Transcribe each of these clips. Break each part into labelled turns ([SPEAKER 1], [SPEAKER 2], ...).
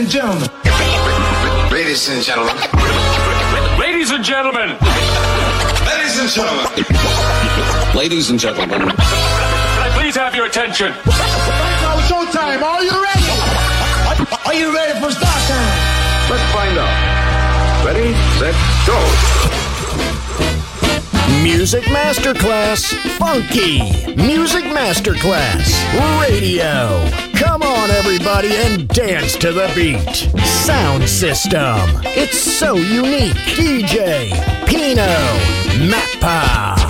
[SPEAKER 1] and gentlemen.
[SPEAKER 2] Ladies and gentlemen.
[SPEAKER 3] Ladies and gentlemen.
[SPEAKER 2] Ladies and gentlemen.
[SPEAKER 4] Ladies and gentlemen.
[SPEAKER 3] Can I please have your attention?
[SPEAKER 1] Now showtime. Are you ready? Are you ready for start time?
[SPEAKER 5] Let's find out. Ready, set, go.
[SPEAKER 6] Music Masterclass Funky. Music Masterclass Radio on, everybody, and dance to the beat. Sound system. It's so unique. DJ, Pino, Mappa.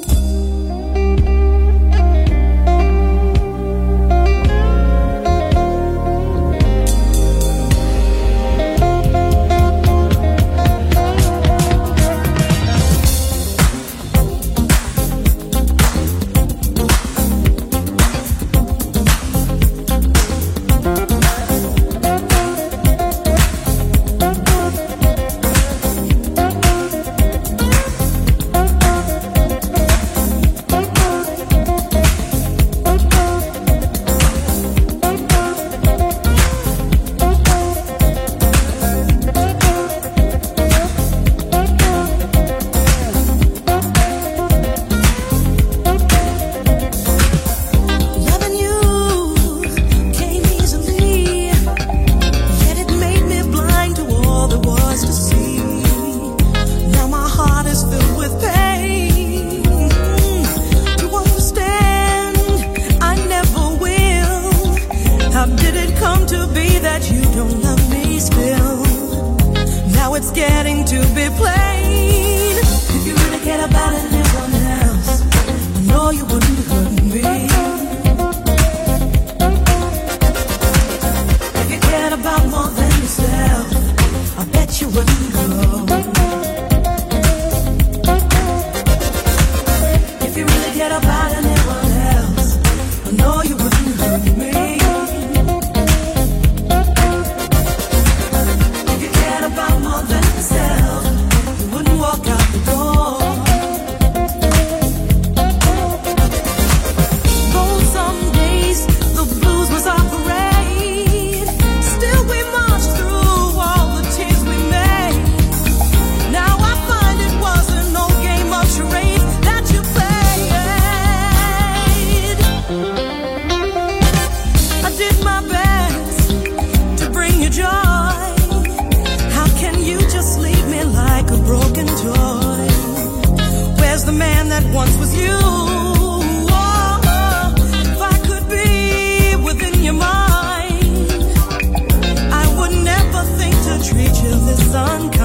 [SPEAKER 7] sun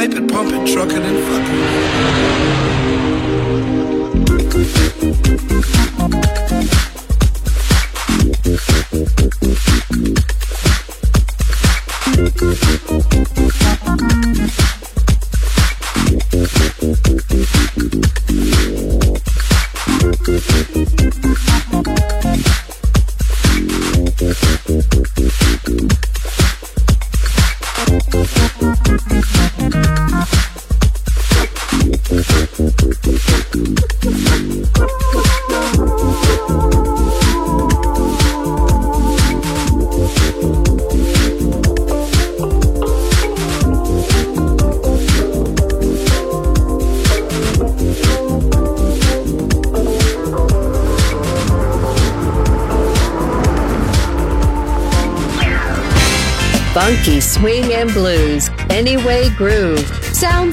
[SPEAKER 7] pipe it, pump it,
[SPEAKER 8] trucking and
[SPEAKER 9] fucking.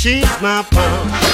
[SPEAKER 10] She's my pump.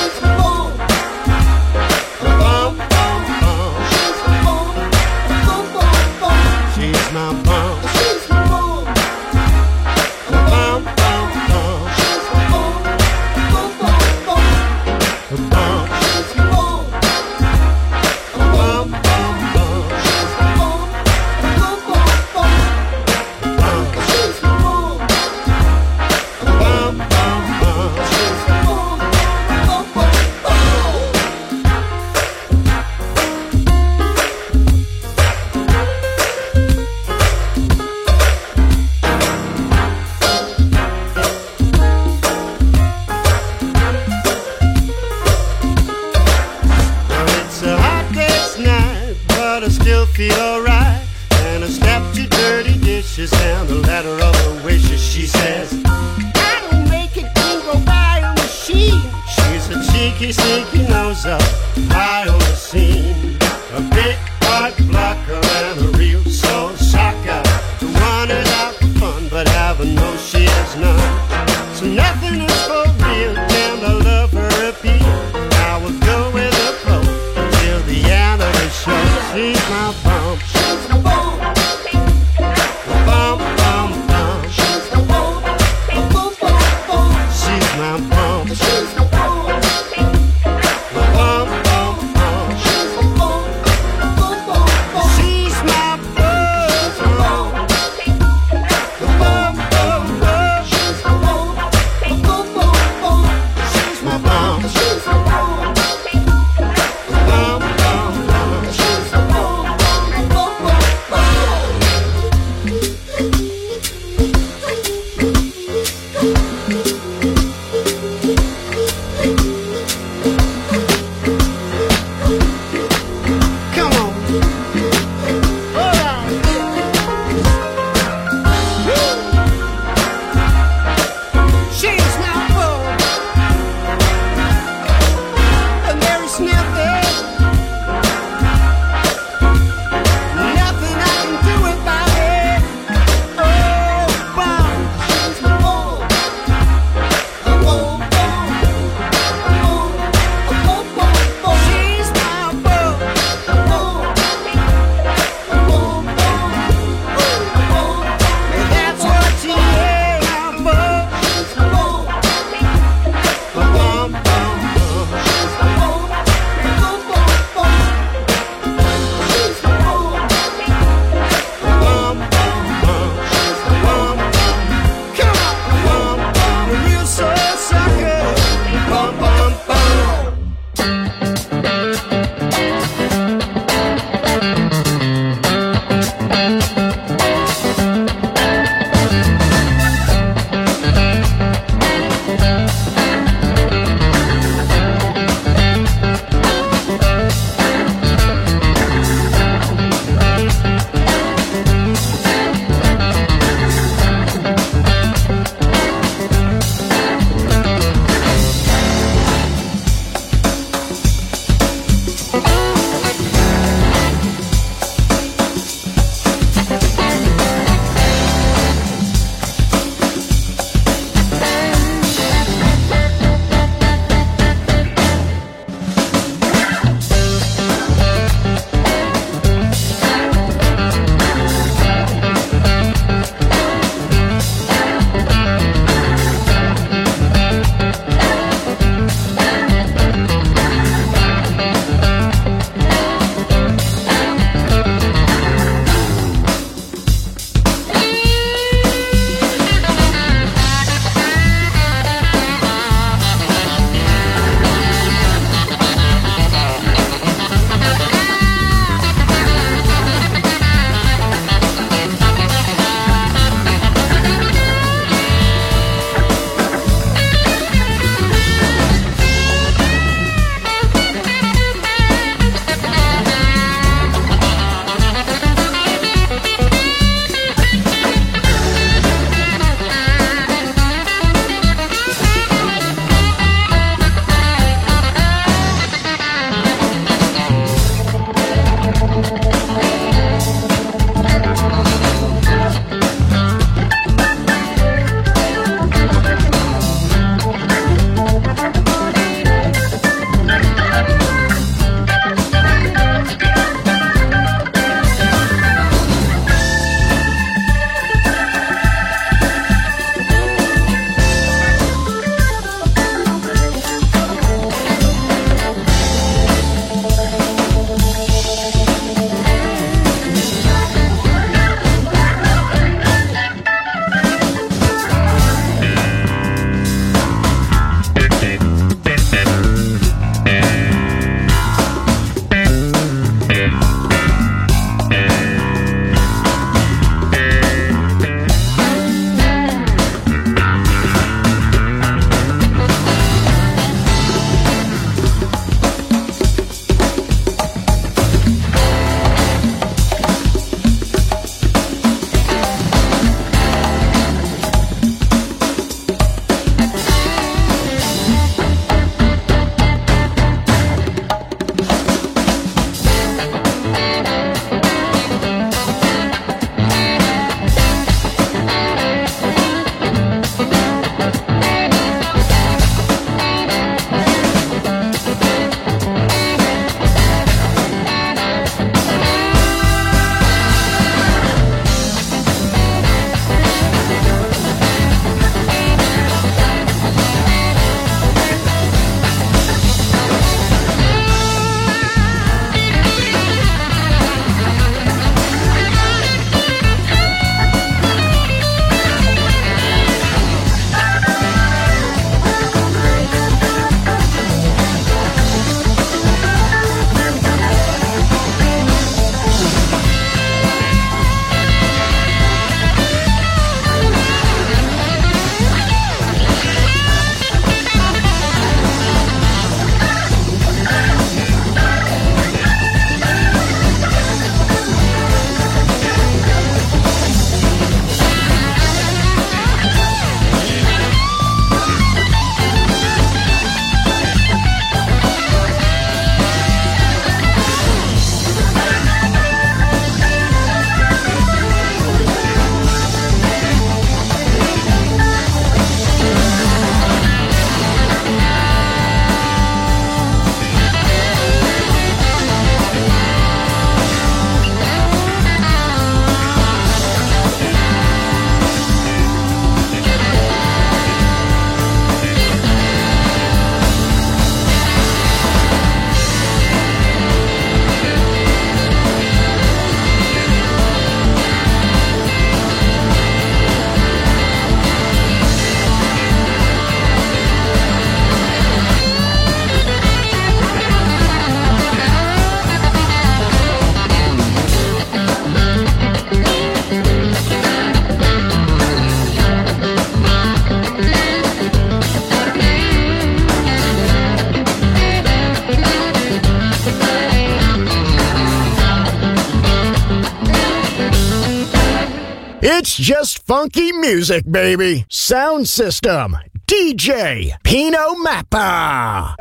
[SPEAKER 10] It's
[SPEAKER 5] just funky music, baby. Sound system. DJ Pino Mappa.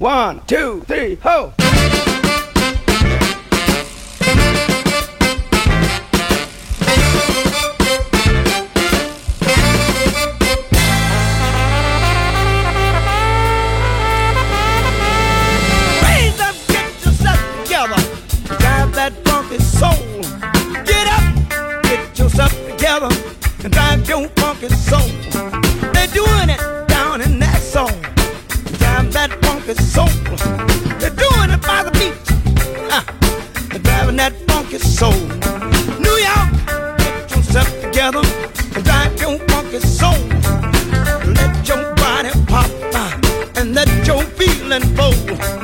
[SPEAKER 11] One, two, three, ho! Together. And drive your funky soul. They're doing it down in that soul. Drive that funky soul. They're doing it by the beach. Huh. They're driving that funky soul. New York, get yourself together. And drive your funky soul. Let your body pop uh, and let your feeling flow.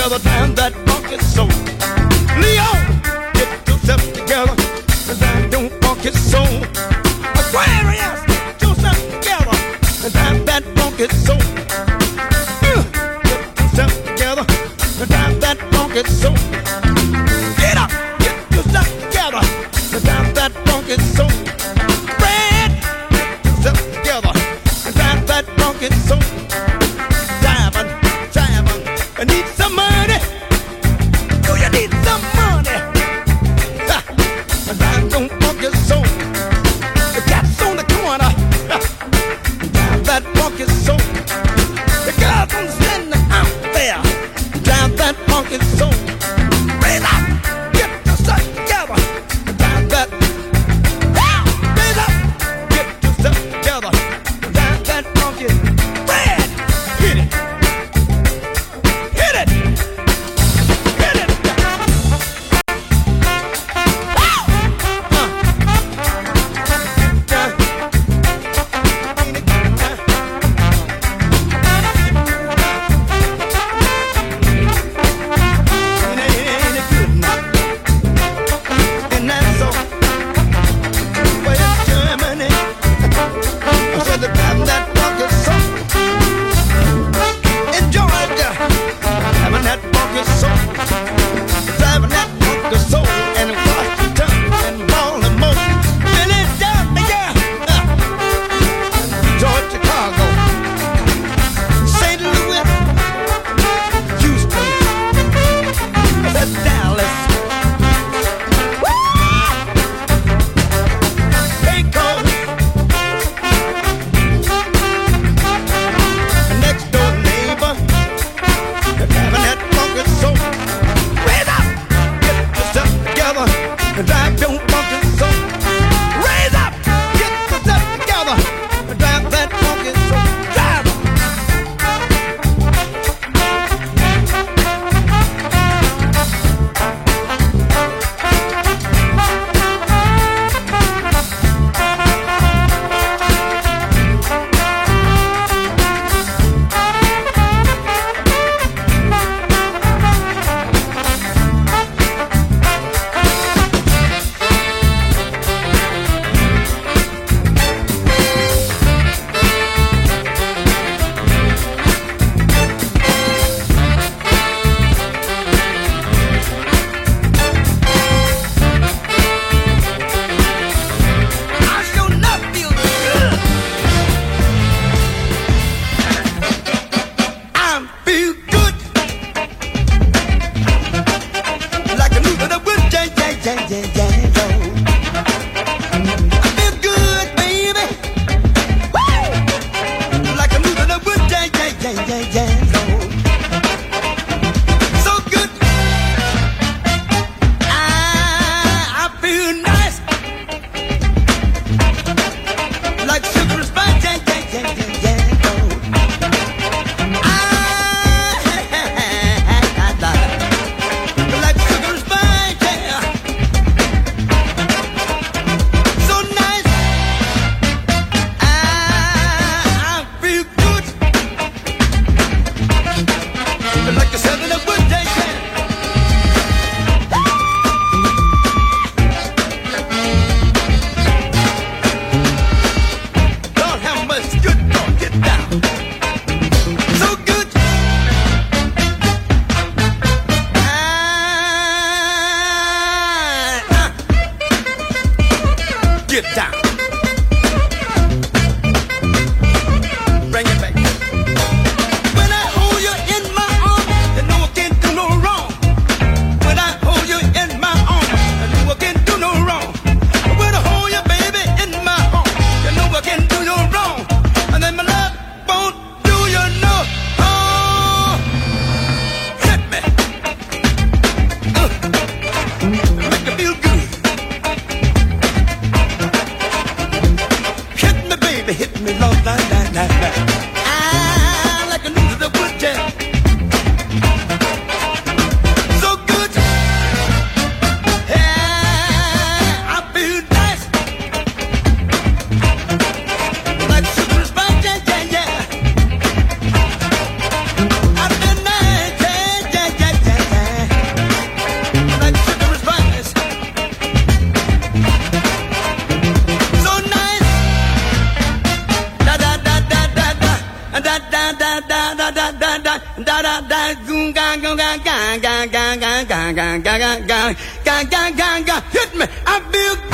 [SPEAKER 11] Together, drive that funky soul. Leo, get yourself together, and drive your funky soul. Aquarius, get yourself together, and drive that funky soul.
[SPEAKER 12] ga ga ga ga ga ga ga hit me. I feel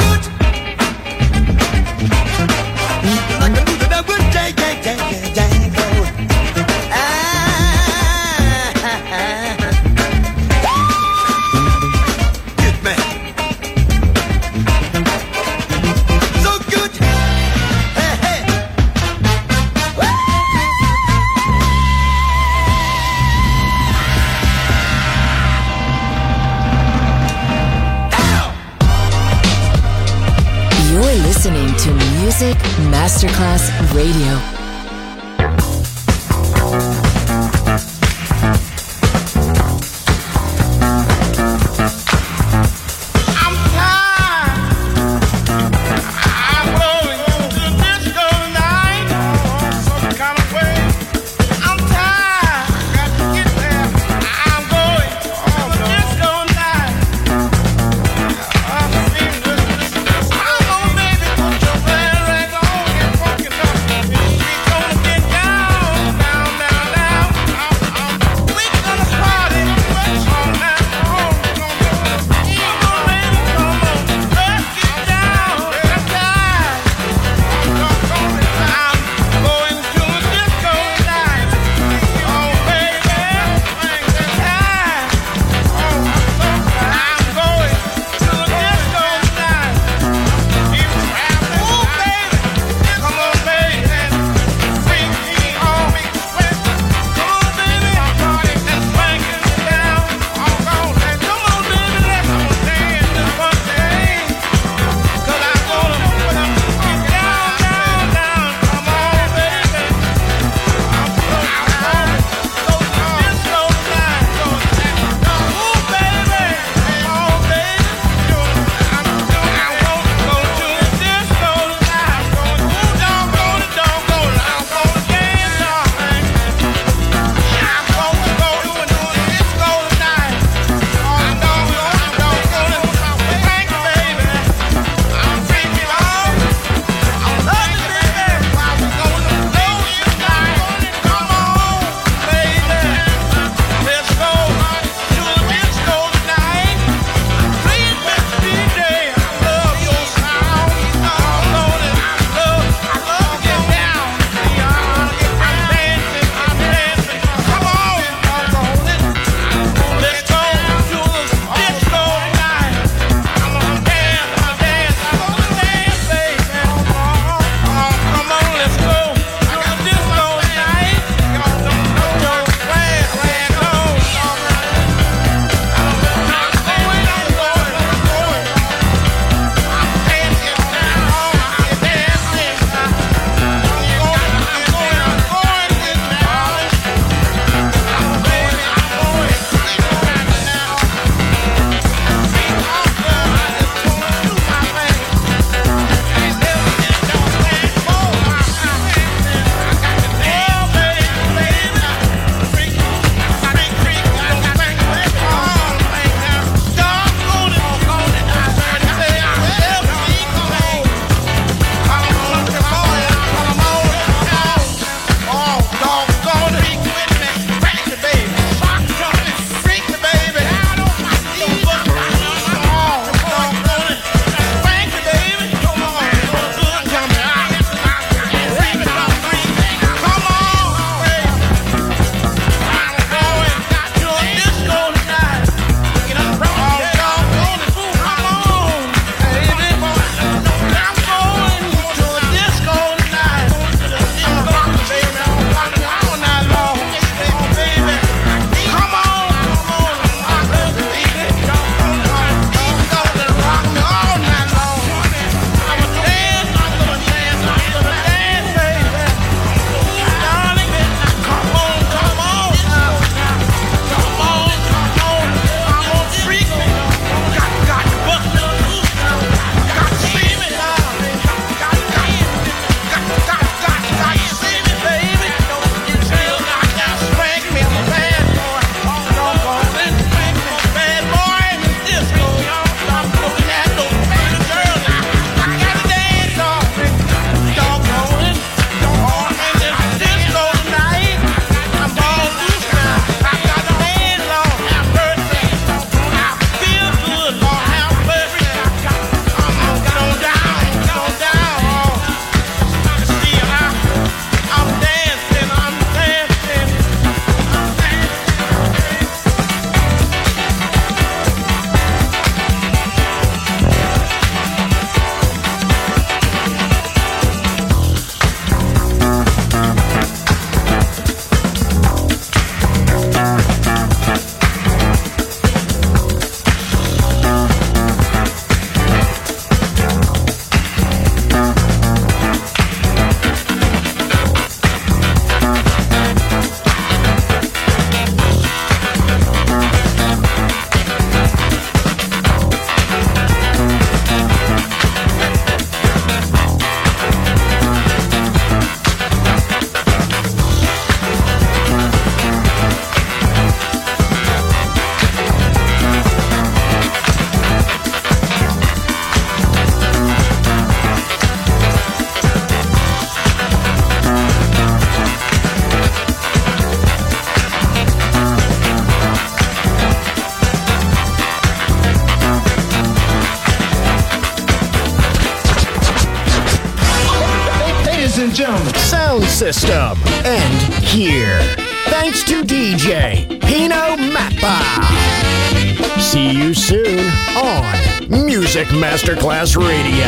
[SPEAKER 5] Masterclass Radio.